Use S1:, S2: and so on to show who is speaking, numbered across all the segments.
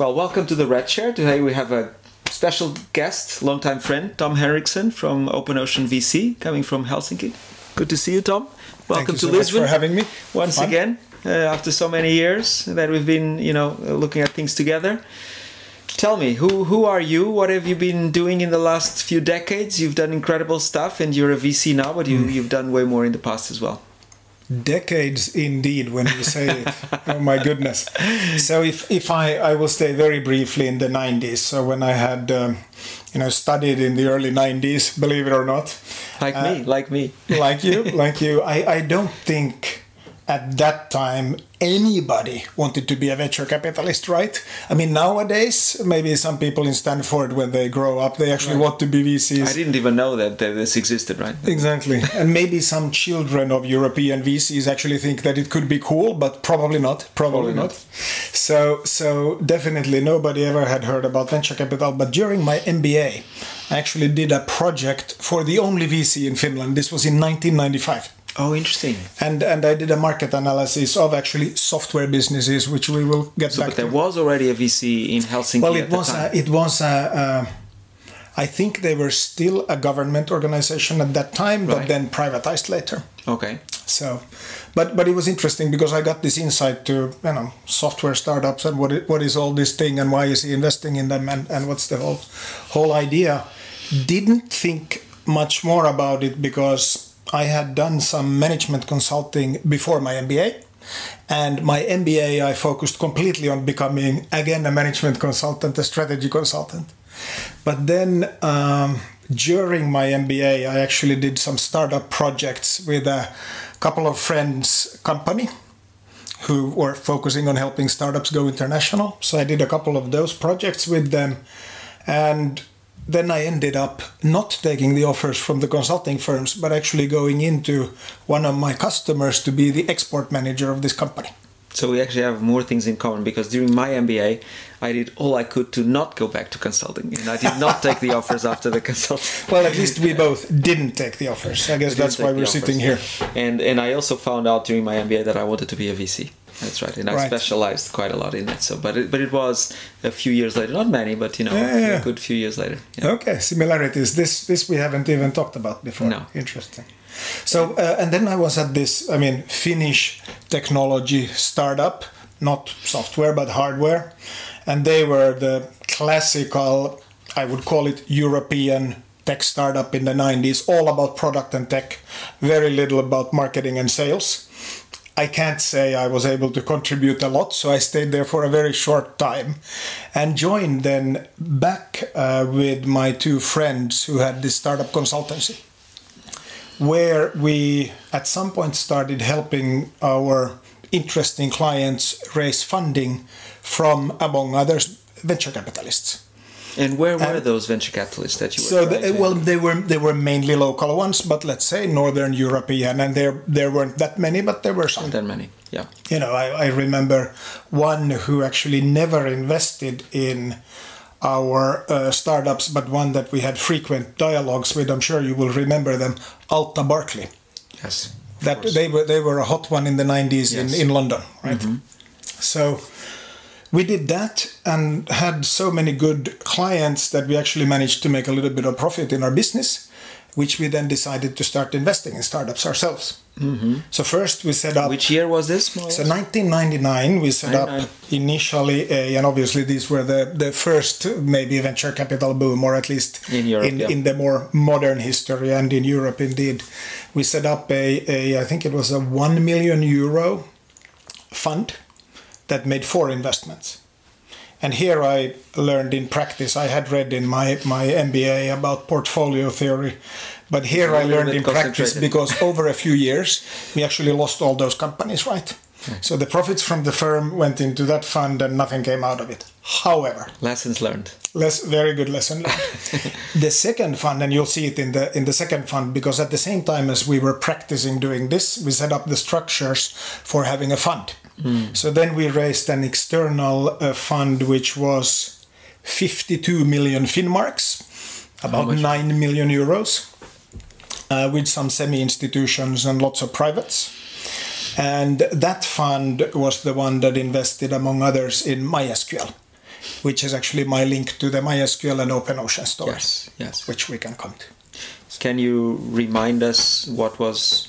S1: Well, welcome to the Red Chair. Today we have a special guest, longtime friend, Tom Henriksson from Open Ocean VC, coming from Helsinki. Good to see you, Tom. Welcome
S2: you
S1: to
S2: so
S1: Lisbon
S2: for having me.
S1: once
S2: Fun.
S1: again uh, after so many years that we've been, you know, looking at things together. Tell me, who who are you? What have you been doing in the last few decades? You've done incredible stuff, and you're a VC now, but you
S2: Hmm.
S1: you've done way more in the past as well.
S2: Decades indeed, when you say it. oh my goodness. So if if I I will stay very briefly in the 90s. So when I had um, you know studied in the early 90s, believe it or not,
S1: Like
S2: Uh,
S1: me, like me.
S2: like you, like you, I I don't think at that time anybody wanted to be a venture capitalist, right? I mean nowadays maybe some people in Stanford when they grow up they actually want to be VCs.
S1: I didn't even know that, that this existed, right?
S2: Exactly. And maybe some children of European VCs actually think that it could be cool, but probably not. Probably,
S1: Probably
S2: not.
S1: not.
S2: So so definitely nobody ever had heard about venture capital. But during my MBA, I actually did a project for the only VC in Finland. This was in 1995.
S1: Oh, interesting.
S2: And and I did a market analysis of actually software businesses, which we will get
S1: So,
S2: back
S1: but there
S2: to.
S1: was already a VC in Helsinki
S2: Well, it was a, it was a, uh, I think they were still a government organization at that time, but
S1: Right.
S2: then privatized later.
S1: okay.
S2: So, but but it was interesting because I got this insight to you know software startups and what it, what is all this thing and why is he investing in them and, and what's the whole whole idea. Didn't think much more about it because I had done some management consulting before my MBA. And my MBA, I focused completely on becoming again a management consultant, a strategy consultant. But then um, during my MBA, I actually did some startup projects with a couple of friends' company who were focusing on helping startups go international. So I did a couple of those projects with them. And then I ended up not taking the offers from the consulting firms, but actually going into one of my customers to be the export manager of this company.
S1: So we actually have more things in common because during my MBA, I did all I could to not go back to consulting, and I did not take the offers after the consulting.
S2: Well, at least we both didn't take the offers. I guess that's why we're
S1: offers.
S2: sitting here.
S1: And and I also found out during my MBA that I wanted to be a VC. That's right, and I specialized quite a lot in it. So, but it, but it was a few years later, not many, but you know,
S2: Yeah,
S1: a
S2: yeah.
S1: a good few years later. Yeah.
S2: Okay, similarities. This this we haven't even talked about before.
S1: No.
S2: Interesting. So uh, and then I was at this, I mean, Finnish technology startup, not software but hardware, and they were the classical, I would call it European tech startup in the 90s, all about product and tech, very little about marketing and sales. I can't say I was able to contribute a lot, so I stayed there for a very short time and joined then back uh, with my two friends who had this startup consultancy, where we at some point started helping our interesting clients raise funding from, among others, venture capitalists.
S1: And where were those venture capitalists that you were?
S2: So, the, well, they were they were mainly local ones, but let's say Northern European, and there there weren't that many, but there were some.
S1: not that many. Yeah.
S2: you know, I, I remember one who actually never invested in our uh, startups, but one that we had frequent dialogues with. I'm sure you will remember them, Alta Berkeley.
S1: Yes.
S2: That
S1: course.
S2: they were they were a hot one in the 90s
S1: Yes. Mm-hmm.
S2: in, in London, right? So we did that and had so many good clients that we actually managed to make a little bit of profit in our business, which we then decided to start investing in startups ourselves. Mm-hmm. So first we set up.
S1: Which year was this? more
S2: So 1999, we set up initially, a, and obviously these were the, the first maybe venture capital boom, or at least
S1: In Europe,
S2: in,
S1: yeah.
S2: in the more modern history, and in Europe indeed. We set up a, a I think it was a 1 million euro fund that made four investments. And here I learned in practice. I had read in my, my MBA about portfolio theory, but here I learned in practice because over a few years we actually lost all those companies, right? So the profits from the firm went into that fund and nothing came out of it. However,
S1: Lessons learned.
S2: less very good lesson learned. the second fund, and you'll see it in the in the second fund, because at the same time as we were practicing doing this, we set up the structures for having a fund. So then we raised an external uh, fund which was 52 million Finmarks, about 9 million euros, uh, with some semi institutions and lots of privates. And that fund was the one that invested, among others, in MySQL. which is actually my link to the MySQL and OpenOcean stories,
S1: Yes, yes.
S2: which we can come to.
S1: Can you remind us what was,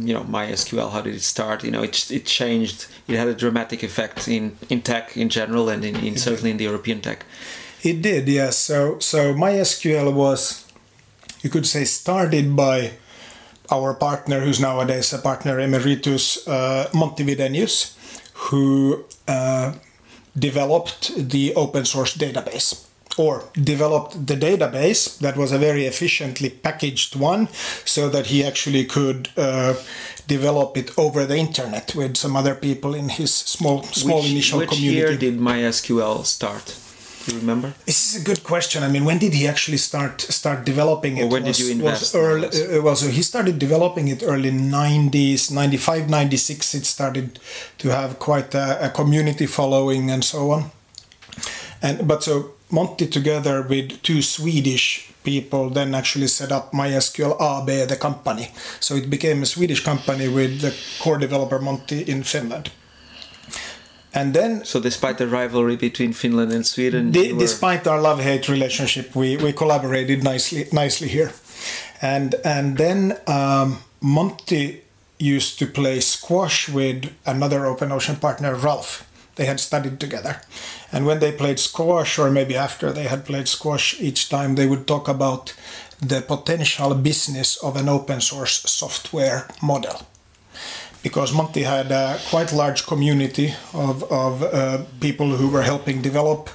S1: you know, MySQL? How did it start? You know, it, it changed. It had a dramatic effect in, in tech in general, and in, in certainly in the European tech.
S2: It did, yes. So so MySQL was, you could say, started by our partner, who's nowadays a partner emeritus, uh, Monty Widenius, who uh, developed the open source database or developed the database that was a very efficiently packaged one so that he actually could uh, develop it over the internet with some other people in his small small
S1: which,
S2: initial
S1: which
S2: community.
S1: year did MySQL start? Do you remember?
S2: This is a good question. I mean, when did he actually start start developing it?
S1: Or when did you invest
S2: Was early,
S1: in
S2: uh, well, so he started developing it early 90s, 95, 96. It started to have quite a, a community following and so on. And but so Monty, together with two Swedish people, then actually set up MySQL AB, the company. So it became a Swedish company with the core developer Monty in Finland. And then
S1: So, despite the rivalry between Finland and Sweden,
S2: D-
S1: were-
S2: despite our love-hate relationship, we, we collaborated nicely nicely here, and and then um, Monty used to play squash with another open ocean partner, Ralph. They had studied together, and when they played squash, or maybe after they had played squash, each time they would talk about the potential business of an open source software model. Because Monty had a quite large community of, of uh, people who were helping develop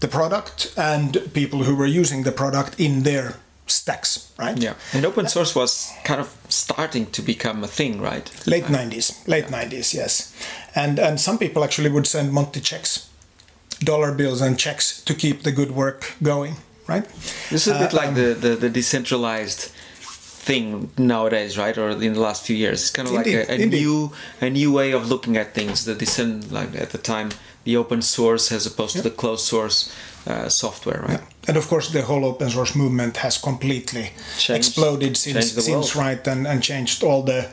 S2: the product and people who were using the product in their stacks, right?
S1: yeah, and open source was kind of starting to become a thing, right?
S2: Late 90s, late 90s, yes. And, and some people actually would send Monty checks, dollar bills and checks to keep the good work going, right?
S1: This is a bit
S2: Uh,
S1: like
S2: um,
S1: the, the, the decentralized thing nowadays, right? Or in the last few years, it's kind of like a, a new a new way of looking at things. The decent like at the time, the open source as opposed to the closed source uh, software, right?
S2: And of course, the whole open source movement has completely
S1: Changed-
S2: exploded since, since right, and, and changed all the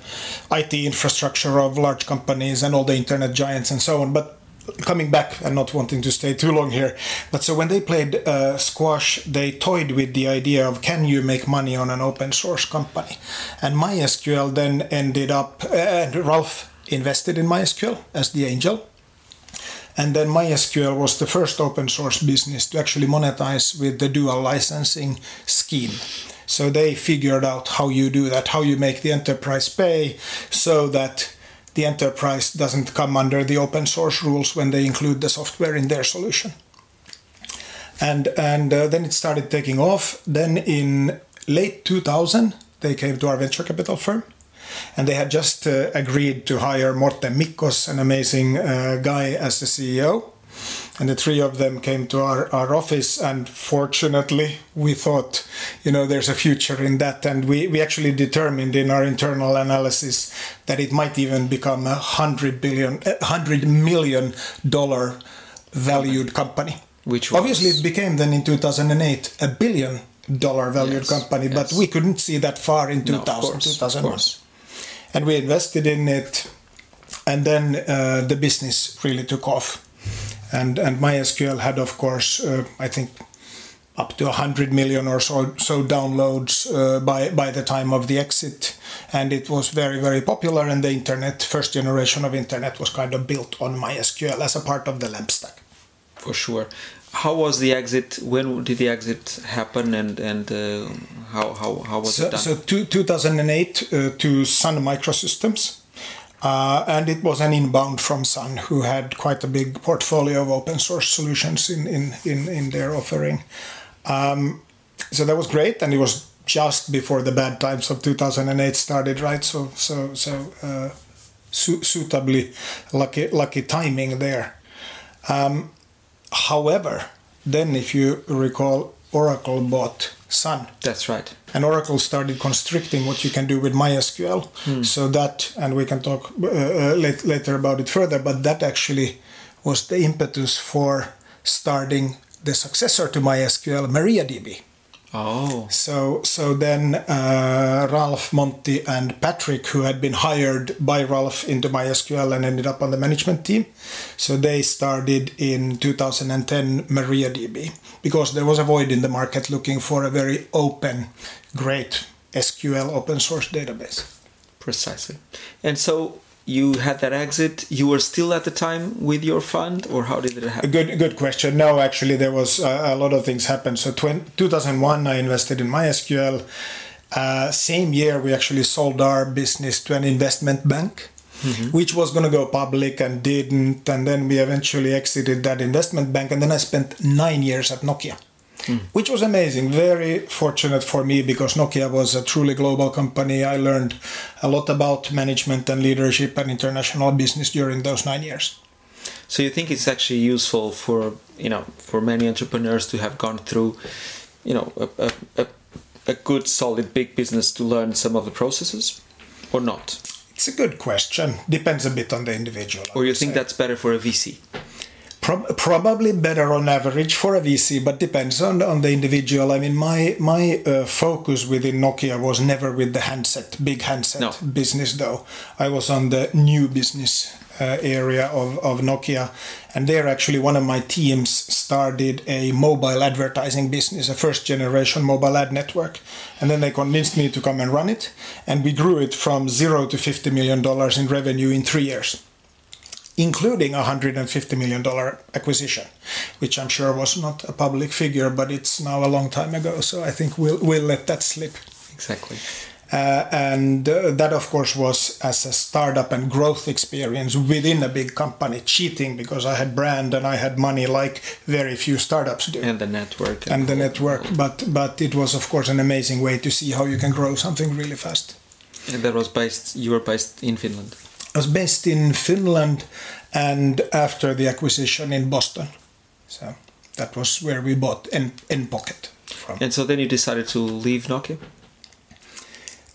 S2: IT infrastructure of large companies and all the internet giants and so on. But coming back and not wanting to stay too long here, but so when they played uh, squash, they toyed with the idea of can you make money on an open source company? And MySQL then ended up, and Ralph invested in MySQL as the angel. And then MySQL was the first open source business to actually monetize with the dual licensing scheme. So they figured out how you do that, how you make the enterprise pay so that the enterprise doesn't come under the open source rules when they include the software in their solution. And, and uh, then it started taking off. Then in late 2000, they came to our venture capital firm and they had just uh, agreed to hire Mårten Mickos, an amazing uh, guy, as the CEO. And the three of them came to our, our office, and fortunately, we thought, you know, there's a future in that. And we, we actually determined in our internal analysis that it might even become a hundred billion, a hundred million dollar valued company.
S1: Which was-
S2: obviously it became then in 2008 a billion dollar valued
S1: Yes,
S2: company, but we couldn't see that far in
S1: No, of
S2: 2000,
S1: course, of course.
S2: And we invested in it. And then uh, the business really took off. And and mysql had of course uh, i think up to 100 million or so so downloads uh, by by the time of the exit. And it was very very popular and the internet first generation of internet was kind of built on mysql as a part of the lamp stack
S1: For sure. How was the exit? When did the exit happen, and and uh, how how how was
S2: so,
S1: it done?
S2: so two, 2008 uh, to Sun Microsystems. Uh, and it was an inbound from Sun, who had quite a big portfolio of open source solutions in, in, in, in their offering. Um, so that was great, and it was just before the bad times of 2008 started, right? So so so uh, su- suitably lucky lucky timing there. Um, however, then if you recall, Oracle bought Sun.
S1: That's right.
S2: And Oracle started constricting what you can do with MySQL. So that, and we can talk uh, uh, late, later about it further, but that actually was the impetus for starting the successor to MySQL, MariaDB.
S1: Oh.
S2: So so then uh, Ralph, Monty, and Patrick, who had been hired by Ralph into MySQL and ended up on the management team, so they started in 2010 MariaDB because there was a void in the market looking for a very open, great SQL open source database.
S1: Precisely. And so you had that exit. You were still at the time with your fund, or how did it
S2: A
S1: happen?
S2: good good question. No, actually, there was uh, a lot of things happened. So, 20, 2001, I invested in MySQL. Uh, same year, we actually sold our business to an investment bank, which was going to go public and didn't. And then we eventually exited that investment bank. And then I spent nine years at Nokia. Hmm. Which was amazing. Very fortunate for me because Nokia was a truly global company. I learned a lot about management and leadership and international business during those nine years.
S1: So you think it's actually useful for you know for many entrepreneurs to have gone through, you know, a, a, a, a good solid big business to learn some of the processes, or not?
S2: It's a good question. Depends a bit on the individual. I
S1: Or you think
S2: say.
S1: that's better for a VC?
S2: Prob- probably better on average for a VC, but depends on on the individual. I mean, my my uh, focus within Nokia was never with the handset, big handset
S1: No.
S2: business. Though I was on the new business uh, area of of Nokia, and there actually one of my teams started a mobile advertising business, a first generation mobile ad network, and then they convinced me to come and run it, and we grew it from zero to fifty million dollars in revenue in three years including a $150 million acquisition, which I'm sure was not a public figure, but it's now a long time ago. So I think we'll, we'll let that slip.
S1: Exactly.
S2: Uh, and uh, that, of course, was as a startup and growth experience within a big company, cheating because I had brand and I had money like very few startups do.
S1: And the network.
S2: and the network, but but it was of course an amazing way to see how you can grow something really fast.
S1: And that was based. You were based in Finland.
S2: Was based in Finland and after the acquisition in Boston. So that was where we bought N, Enpocket from.
S1: And so then you decided to leave Nokia.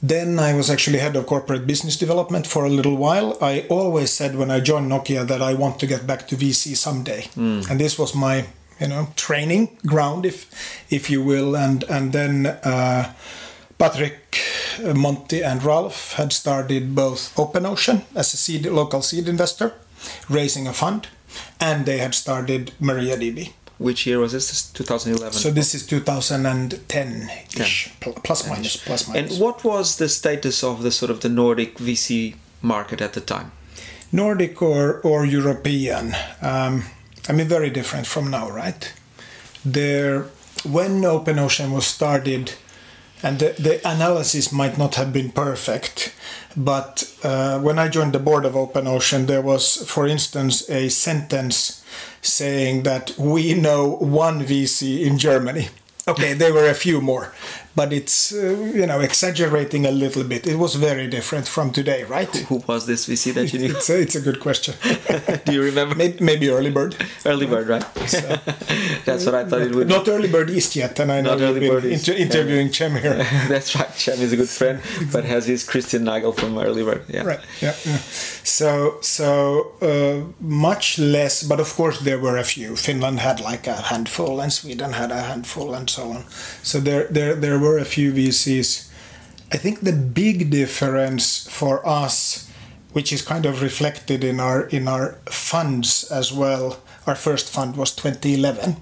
S2: Then I was actually head of corporate business development for a little while. I always said when I joined Nokia that I want to get back to VC someday. And this was my, you know, training ground if if you will and and then uh, Patrick, Monty, and Ralph had started both Open Ocean as a seed, local seed investor, raising a fund, and they had started MariaDB.
S1: Which year was this? This 2011.
S2: So this is 2010-ish, pl- plus minus, plus minus.
S1: and what was the status of the sort of the Nordic VC market at the time?
S2: Nordic or, or European, um, I mean, very different from now, right? There, when Open Ocean was started, and the, the analysis might not have been perfect, but uh, when I joined the board of Open Ocean, there was, for instance, a sentence saying that we know one VC in Germany. Okay, there were a few more, but it's uh, you know exaggerating a little bit. It was very different from today, right?
S1: Who was this VC that you knew?
S2: It's a, it's a good question.
S1: Do you remember?
S2: maybe, maybe early bird.
S1: Early Bird, right? That's what I thought it would.
S2: Not early bird east yet, and I know
S1: Not
S2: you've been inter- interviewing Cem here.
S1: That's right. Cem is a good friend, but has his Christian Nagel from Early Bird. Yeah.
S2: Right. Yeah. yeah. So so uh, much less, but of course there were a few. Finland had like a handful, and Sweden had a handful, and so on. So there there there were a few VCs. I think the big difference for us, which is kind of reflected in our in our funds as well. Our first fund was 2011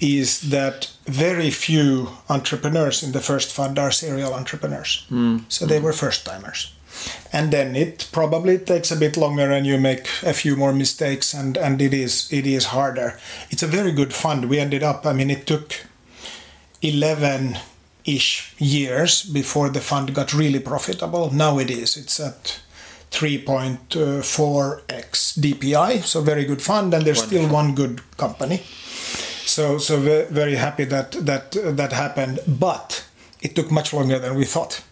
S2: is that very few entrepreneurs in the first fund are serial entrepreneurs. Hmm. So they were first timers. And then it probably takes a bit longer and you make a few more mistakes and, and it is it is harder. It's a very good fund. We ended up I mean it took 11 ish years before the fund got really profitable. Now it is. It's at 3.4x DPI, so very good fund, and there's still one good company. So so very happy that that that happened, but it took much longer than we thought.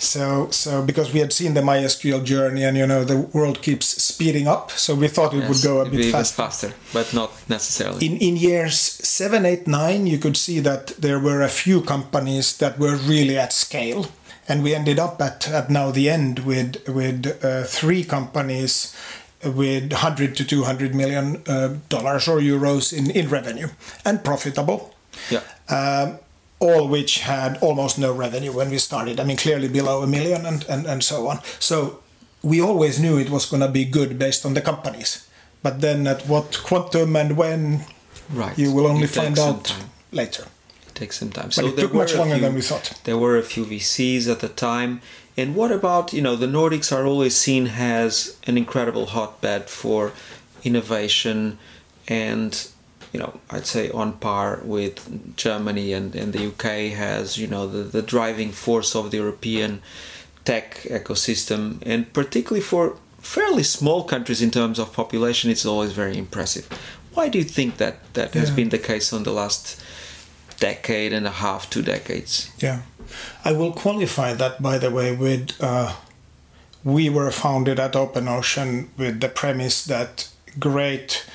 S2: So so because we had seen the MySQL journey, and you know the world keeps speeding up, so we thought it would go a bit
S1: even
S2: faster.
S1: faster, but not necessarily.
S2: In in years seven, eight, nine, you could see that there were a few companies that were really at scale, and we ended up at, at now the end with with uh, three companies with 100 to 200 million uh, dollars or euros in, in revenue and profitable.
S1: yeah.
S2: Um, all which had almost no revenue when we started. I mean, clearly below a million and, and, and so on. So we always knew it was going to be good based on the companies. But then at what quantum and when,
S1: Right.
S2: you will only find out later.
S1: It takes some time.
S2: But
S1: so
S2: it took much longer
S1: few-
S2: than we thought.
S1: There were a few VCs at the time. And what about, you know, the Nordics are always seen as an incredible hotbed for innovation and, you know, I'd say on par with Germany and, and the UK has, you know, the, the driving force of the European tech ecosystem. And particularly for fairly small countries in terms of population, it's always very impressive. Why do you think that that has been the case on the last decade and a half, two decades?
S2: Yeah. I will qualify that, by the way, with uh, we were founded at Open Ocean with the premise that great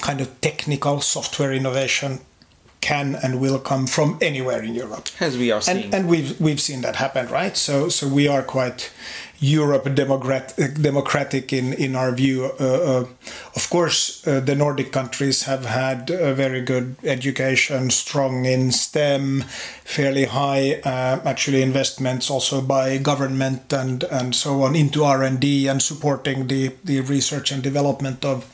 S2: kind of technical software innovation can and will come from anywhere in Europe.
S1: As we are seeing.
S2: And, and we've we've seen that happen, right? So so we are quite Europe democrat, democratic in in our view. Uh, uh, of course, uh, the Nordic countries have had a very good education, strong in STEM, fairly high uh, actually investments also by government and and so on into R and D and supporting the the research and development of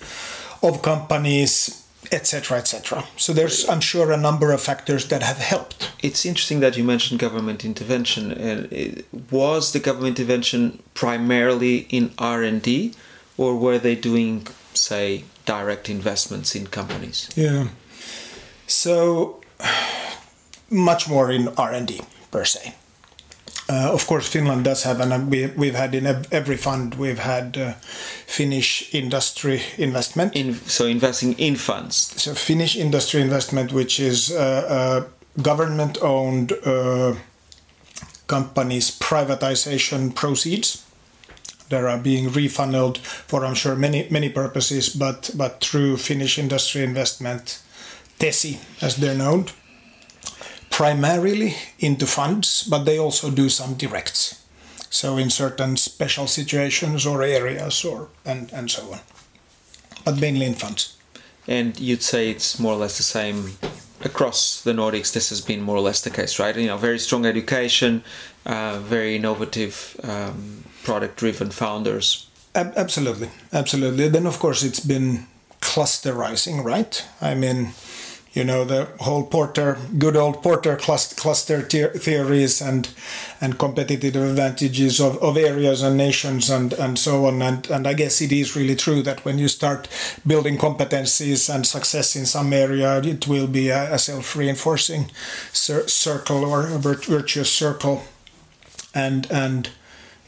S2: of companies etc etc so there's i'm sure a number of factors that have helped
S1: it's interesting that you mentioned government intervention. And was the government intervention primarily in R and D, or were they doing, say, direct investments in companies?
S2: Yeah. So much more in R and D per se. Uh, of course, Finland does have, and we, we've had in every fund we've had uh, Finnish industry investment.
S1: In so investing in funds.
S2: so Finnish industry investment, which is uh, uh, government-owned uh, companies' privatization proceeds that are being refunneled for, I'm sure, many many purposes, but but through Finnish industry investment, TESI, as they're known, primarily into funds, but they also do some directs. So in certain special situations or areas, or and and so on, but mainly in funds.
S1: And you'd say it's more or less the same across the Nordics. This has been more or less the case, right? You know, very strong education, uh, very innovative, um, product-driven founders.
S2: Ab- absolutely, absolutely. Then of course it's been clusterizing, right? I mean, you know the whole Porter, good old Porter cluster, cluster the- theories and and competitive advantages of, of areas and nations and and so on. And and I guess it is really true that when you start building competencies and success in some area, it will be a, a self-reinforcing cir- circle or a virtuous circle. And and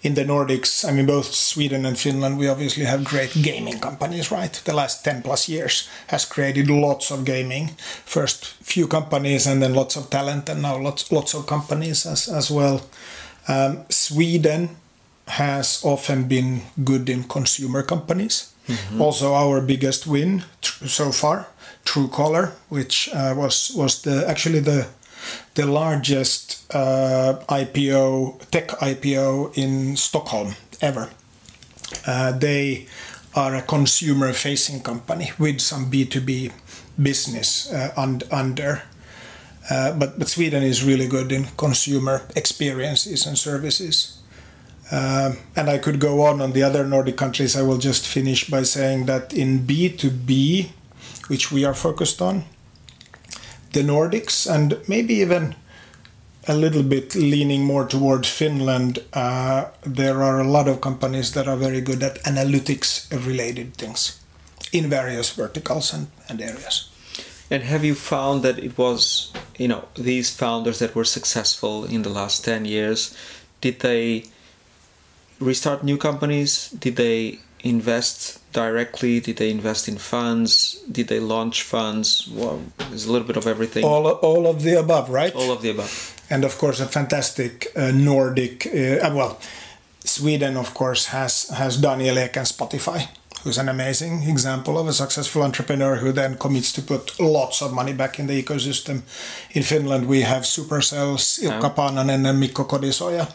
S2: in the Nordics, I mean, both Sweden and Finland, we obviously have great gaming companies, right? The last 10 plus years has created lots of gaming. First few companies and then lots of talent and now lots, lots of companies as, as well. Um, Sweden has often been good in consumer companies. Also, our biggest win tr- so far, Truecaller, which uh, was was the actually the the largest uh, IPO, tech IPO in Stockholm ever. Uh, they are a consumer facing company with some B2B business uh, und- under. Uh, but, but Sweden is really good in consumer experiences and services. Um, and I could go on on the other Nordic countries. I will just finish by saying that in B2B, which we are focused on, the Nordics and maybe even a little bit leaning more toward Finland, uh, there are a lot of companies that are very good at analytics related things in various verticals and, and areas.
S1: And have you found that it was, you know, these founders that were successful in the last 10 years, did they restart new companies? Did they invest directly? Did they invest in funds? Did they launch funds? Well, there's a little bit of everything.
S2: All, all of the above, right?
S1: All of the above.
S2: and of course a fantastic uh, Nordic. Uh, well, Sweden of course has has Daniel Ek and Spotify, who's an amazing example of a successful entrepreneur who then commits to put lots of money back in the ecosystem. In Finland, we have Supercells, Ilkka Paananen and Mikko Kodisoja.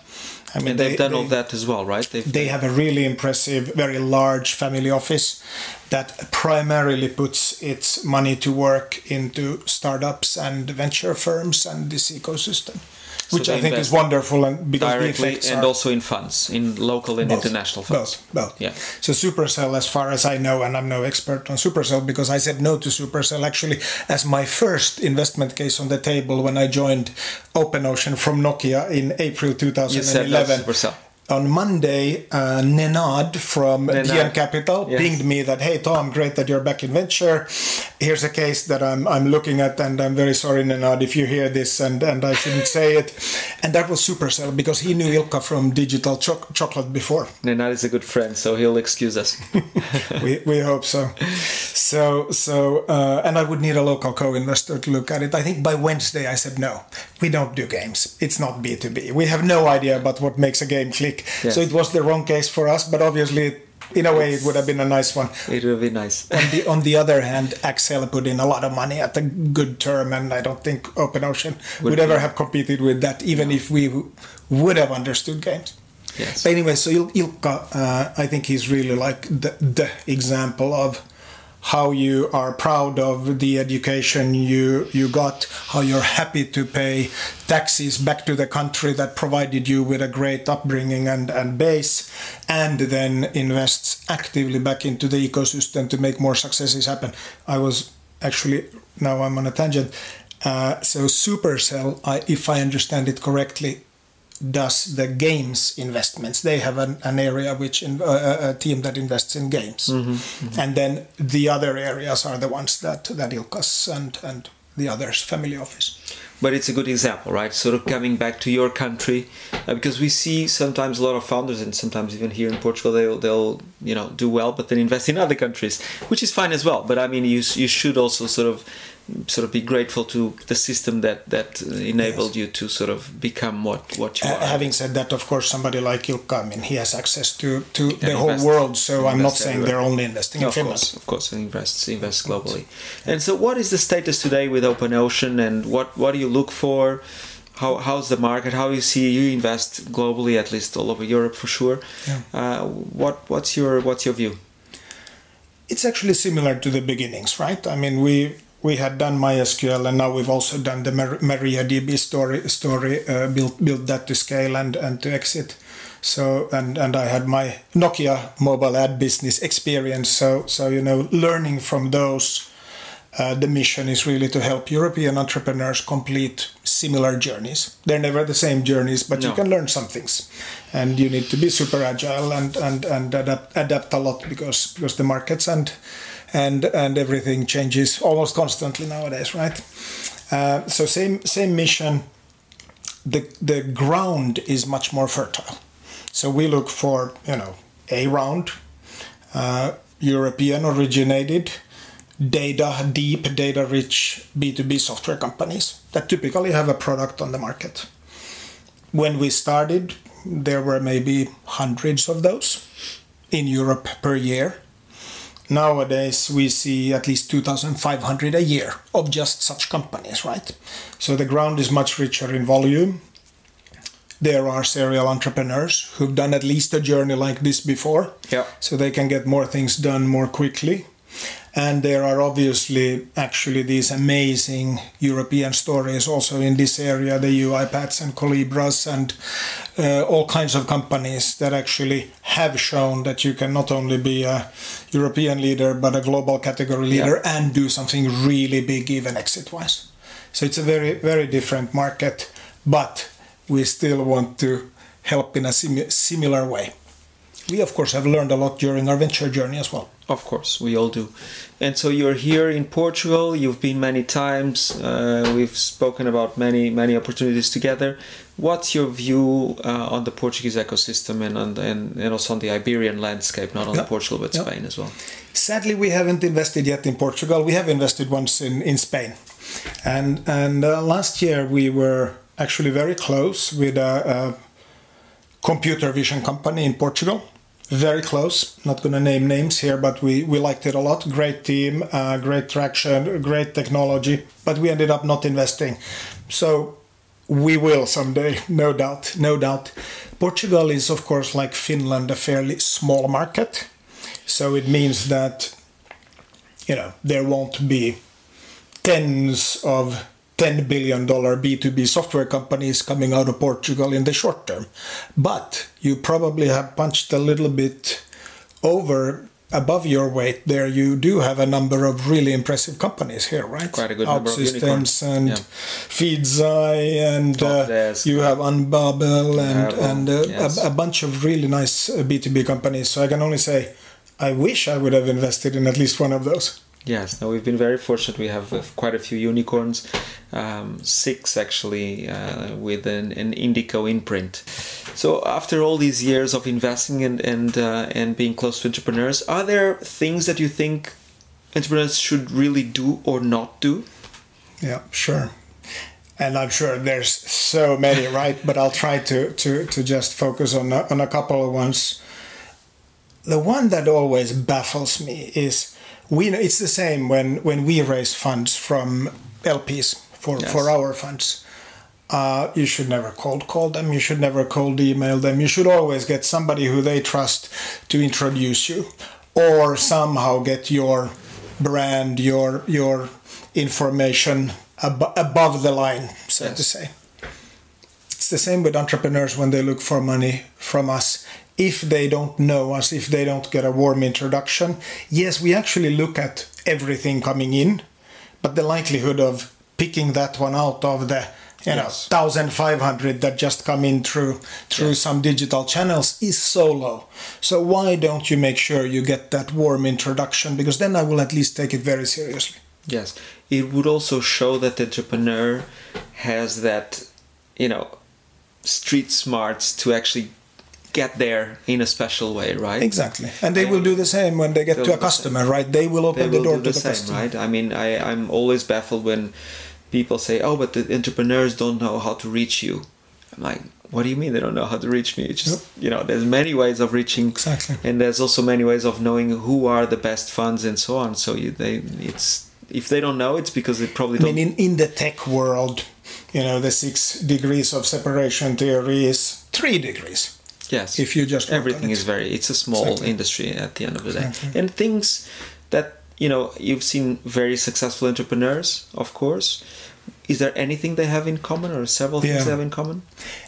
S1: I mean, and they've they, done they, all that as well, right?
S2: They've, they have a really impressive, very large family office that primarily puts its money to work into startups and venture firms and this ecosystem which so I think is wonderful and because
S1: directly
S2: the
S1: and also in funds, in local and both, international funds.
S2: Both, both. Yeah. So Supercell, as far as I know, and I'm no expert on Supercell because I said no to Supercell actually as my first investment case on the table when I joined Open Ocean from Nokia in April 2011.
S1: You said no
S2: on Monday, uh, Nenad from Nenad. DN Capital yes. pinged me that, hey, Tom, great that you're back in venture. Here's a case that I'm, I'm looking at, and I'm very sorry, Nenad, if you hear this, and, and I shouldn't say it. And that was Supercell because he knew Ilkka from Digital Cho- Chocolate before.
S1: Nenad is a good friend, so he'll excuse us.
S2: we, we hope so. So, so uh, and I would need a local co investor to look at it. I think by Wednesday I said, no, we don't do games. It's not B2B. We have no idea about what makes a game click yeah. So it was the wrong case for us, but obviously in a way, it would have been a nice one.
S1: It would be nice.
S2: on the on the other hand, Accel put in a lot of money at a good term, and I don't think OpenOcean would, would ever have competed with that, even no. if we would have understood games. Yes. But anyway, so Il- Ilkka, uh, I think he's really like the, the example of how you are proud of the education you you got, how you're happy to pay taxes back to the country that provided you with a great upbringing and, and base, and then invests actively back into the ecosystem to make more successes happen. I was actually now I'm on a tangent. Uh, so Supercell, I, if I understand it correctly, does the games investments. They have an, an area which in, uh, a team that invests in games, mm-hmm, mm-hmm. and then the other areas are the ones that that Ilkka's and and the others family office.
S1: But it's a good example, right? Sort of coming back to your country, uh, because we see sometimes a lot of founders, and sometimes even here in Portugal, they'll they'll you know do well, but then invest in other countries, which is fine as well. But I mean, you you should also sort of sort of be grateful to the system that that enabled yes. you to sort of become what what you uh, are.
S2: Having said that, of course, somebody like Ilkka, I mean, he has access to to the whole world. So I'm not saying everywhere. they're only investing no, in
S1: of
S2: Finland.
S1: Course, of course, invests invests globally. And so, what is the status today with OpenOcean, and what what do you look for? How, how's the market? How you see you invest globally, at least all over Europe for sure. Yeah. Uh, what what's your what's your view?
S2: It's actually similar to the beginnings, right? I mean, we we had done MySQL and now we've also done the MariaDB story story uh, built built that to scale and and to exit. So and and I had my Nokia mobile ad business experience. So so you know learning from those. Uh, the mission is really to help European entrepreneurs complete similar journeys. They're never the same journeys, but no. you can learn some things, and you need to be super agile and and and adapt adapt a lot because because the markets and and and everything changes almost constantly nowadays, right? Uh, so same same mission. The the ground is much more fertile. So we look for you know a round, uh, European originated, data deep, data rich B two B software companies that typically have a product on the market. When we started, there were maybe hundreds of those in Europe per year. Nowadays we see at least 2500 a year of just such companies right? So the ground is much richer in volume. There are serial entrepreneurs who've done at least a journey like this before.
S1: Yeah.
S2: so they can get more things done more quickly and there are obviously actually these amazing European stories also in this area the UiPaths and Collibras and uh, all kinds of companies that actually have shown that you can not only be a European leader but a global category leader yeah. and do something really big even exit wise. So it's a very, very different market, but we still want to help in a sim- similar way. We, of course, have learned a lot during our venture journey as well.
S1: Of course, we all do. And so you're here in Portugal. You've been many times. Uh, we've spoken about many many opportunities together. What's your view uh, on the Portuguese ecosystem and on the, and, and also on the Iberian landscape, not only. Portugal but. Spain as well?
S2: Sadly, we haven't invested yet in Portugal. We have invested once in, in Spain, and and uh, last year we were actually very close with a, a computer vision company in Portugal very close. Not going to name names here, but we, we liked it a lot. Great team, uh, great traction, great technology, but we ended up not investing. So we will someday, no doubt, no doubt. Portugal is, of course, like Finland, a fairly small market. So it means that, you know, there won't be tens of $10 billion B2B software companies coming out of Portugal in the short term. But you probably have punched a little bit over above your weight there you do have a number of really impressive companies here right
S1: quite a good number of
S2: systems and yeah. Feedzai and uh, you have Unbabel and and uh, yes. a, a, bunch of really nice b2b uh, companies so i can only say i wish i would have invested in at least one of those
S1: Yes, no, we've been very fortunate. We have uh, quite a few unicorns, um, six actually, uh, with an, an Indico imprint. So after all these years of investing and and uh, and being close to entrepreneurs, are there things that you think entrepreneurs should really do or not do?
S2: Yeah, sure. And I'm sure there's so many, right? but I'll try to to to just focus on a, on a couple of ones. The one that always baffles me is we know it's the same when when we raise funds from LPs for yes. for our funds. Uh, you should never cold call them. You should never cold email them. You should always get somebody who they trust to introduce you, or somehow get your brand, your your information ab- above the line, so yes. to say. It's the same with entrepreneurs when they look for money from us if they don't know us, if they don't get a warm introduction. Yes, we actually look at everything coming in, but the likelihood of picking that one out of the you know yes. 1500 that just come in through through yes. some digital channels is so low so why don't you make sure you get that warm introduction because then i will at least take it very seriously
S1: yes it would also show that the entrepreneur has that you know street smarts to actually get there in a special way, right?
S2: Exactly, and they, will do the same when they get to a customer, right? They will open they the door to the, the same, customer,
S1: right? I mean, I I'm always baffled when people say, "Oh, but the entrepreneurs don't know how to reach you." I'm like, what do you mean they don't know how to reach me? It's just yep. you know, there's many ways of reaching,
S2: exactly,
S1: and there's also many ways of knowing who are the best funds and so on. So you, they, it's if they don't know, it's because they probably. I
S2: mean, in in the tech world, you know, the six degrees of separation theory is three degrees
S1: Yes.
S2: If you just
S1: everything is very it's a small exactly. industry at the end of the day. Exactly. And things that you know you've seen very successful entrepreneurs, of course, is there anything they have in common or several things yeah. they have in common?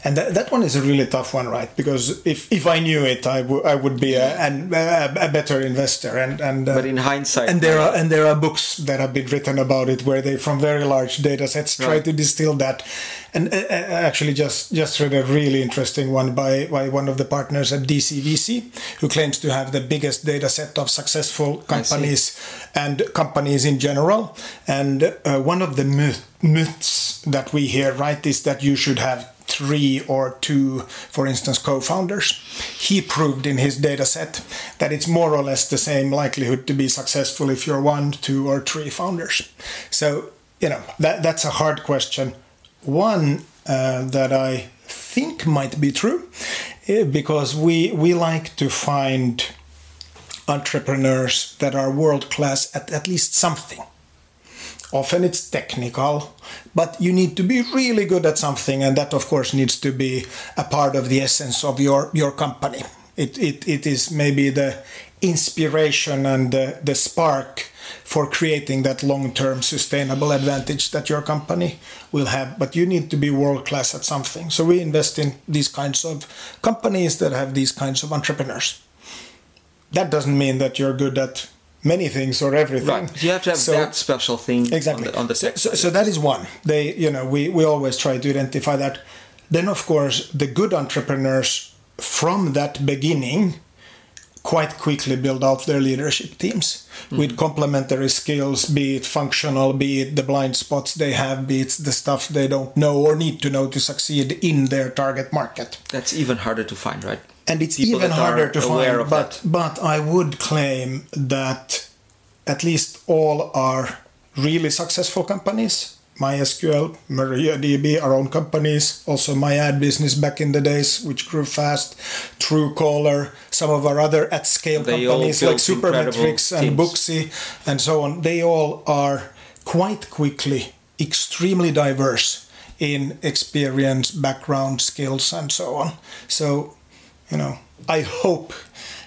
S2: And that, that one is a really tough one right? Because if, if i knew it I, w- I would be a, a, a better investor and, and
S1: uh, but in hindsight
S2: and there are and there are books that have been written about it where they from very large data sets try right. to distill that. And uh, uh, actually just just read a really interesting one by, by one of the partners at DCVC who claims to have the biggest data set of successful companies and companies in general. And uh, one of the myth, myths that we hear right is that you should have three or two, for instance, co founders. He proved in his data set that it's more or less the same likelihood to be successful if you're one, two, or three founders. So, you know, that, that's a hard question. One uh, that I think might be true eh, because we, we like to find entrepreneurs that are world class at at least something. Often it's technical, but you need to be really good at something, and that, of course, needs to be a part of the essence of your, your company. It, it, it is maybe the inspiration and the, the spark for creating that long term sustainable advantage that your company will have. But you need to be world class at something. So we invest in these kinds of companies that have these kinds of entrepreneurs. That doesn't mean that you're good at many things or everything.
S1: Right. You have to have so, that special thing
S2: exactly.
S1: on the, on the
S2: so, so, so, that is one. They, you know, we, we always try to identify that. Then, of course, the good entrepreneurs from that beginning quite quickly build out their leadership teams mm-hmm. with complementary skills, be it functional, be it the blind spots they have, be it the stuff they don't know or need to know to succeed in their target market.
S1: That's even harder to find, right?
S2: And it's even harder to find. But that. but I would claim that at least all are really successful companies. MySQL, MariaDB, our own companies, also my ad business back in the days, which grew fast, Truecaller, some of our other at scale
S1: They
S2: companies like Supermetrics and
S1: incredible
S2: Booksy and so on. They all are quite quickly extremely diverse in experience, background, skills, and so on. So, you know, I hope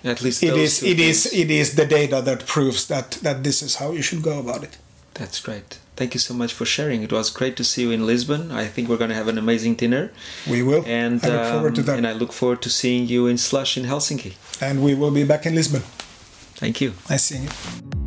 S1: At least
S2: it is it is
S1: things.
S2: it is the data that proves that that this is how you should go about it.
S1: That's great. Thank you so much for sharing. It was great to see you in Lisbon. I think we're going to have an amazing dinner.
S2: We will.
S1: And
S2: I look forward to
S1: um,
S2: that.
S1: and I look forward to seeing you in Slush in Helsinki.
S2: and we will be back in Lisbon.
S1: Thank you.
S2: Nice seeing you.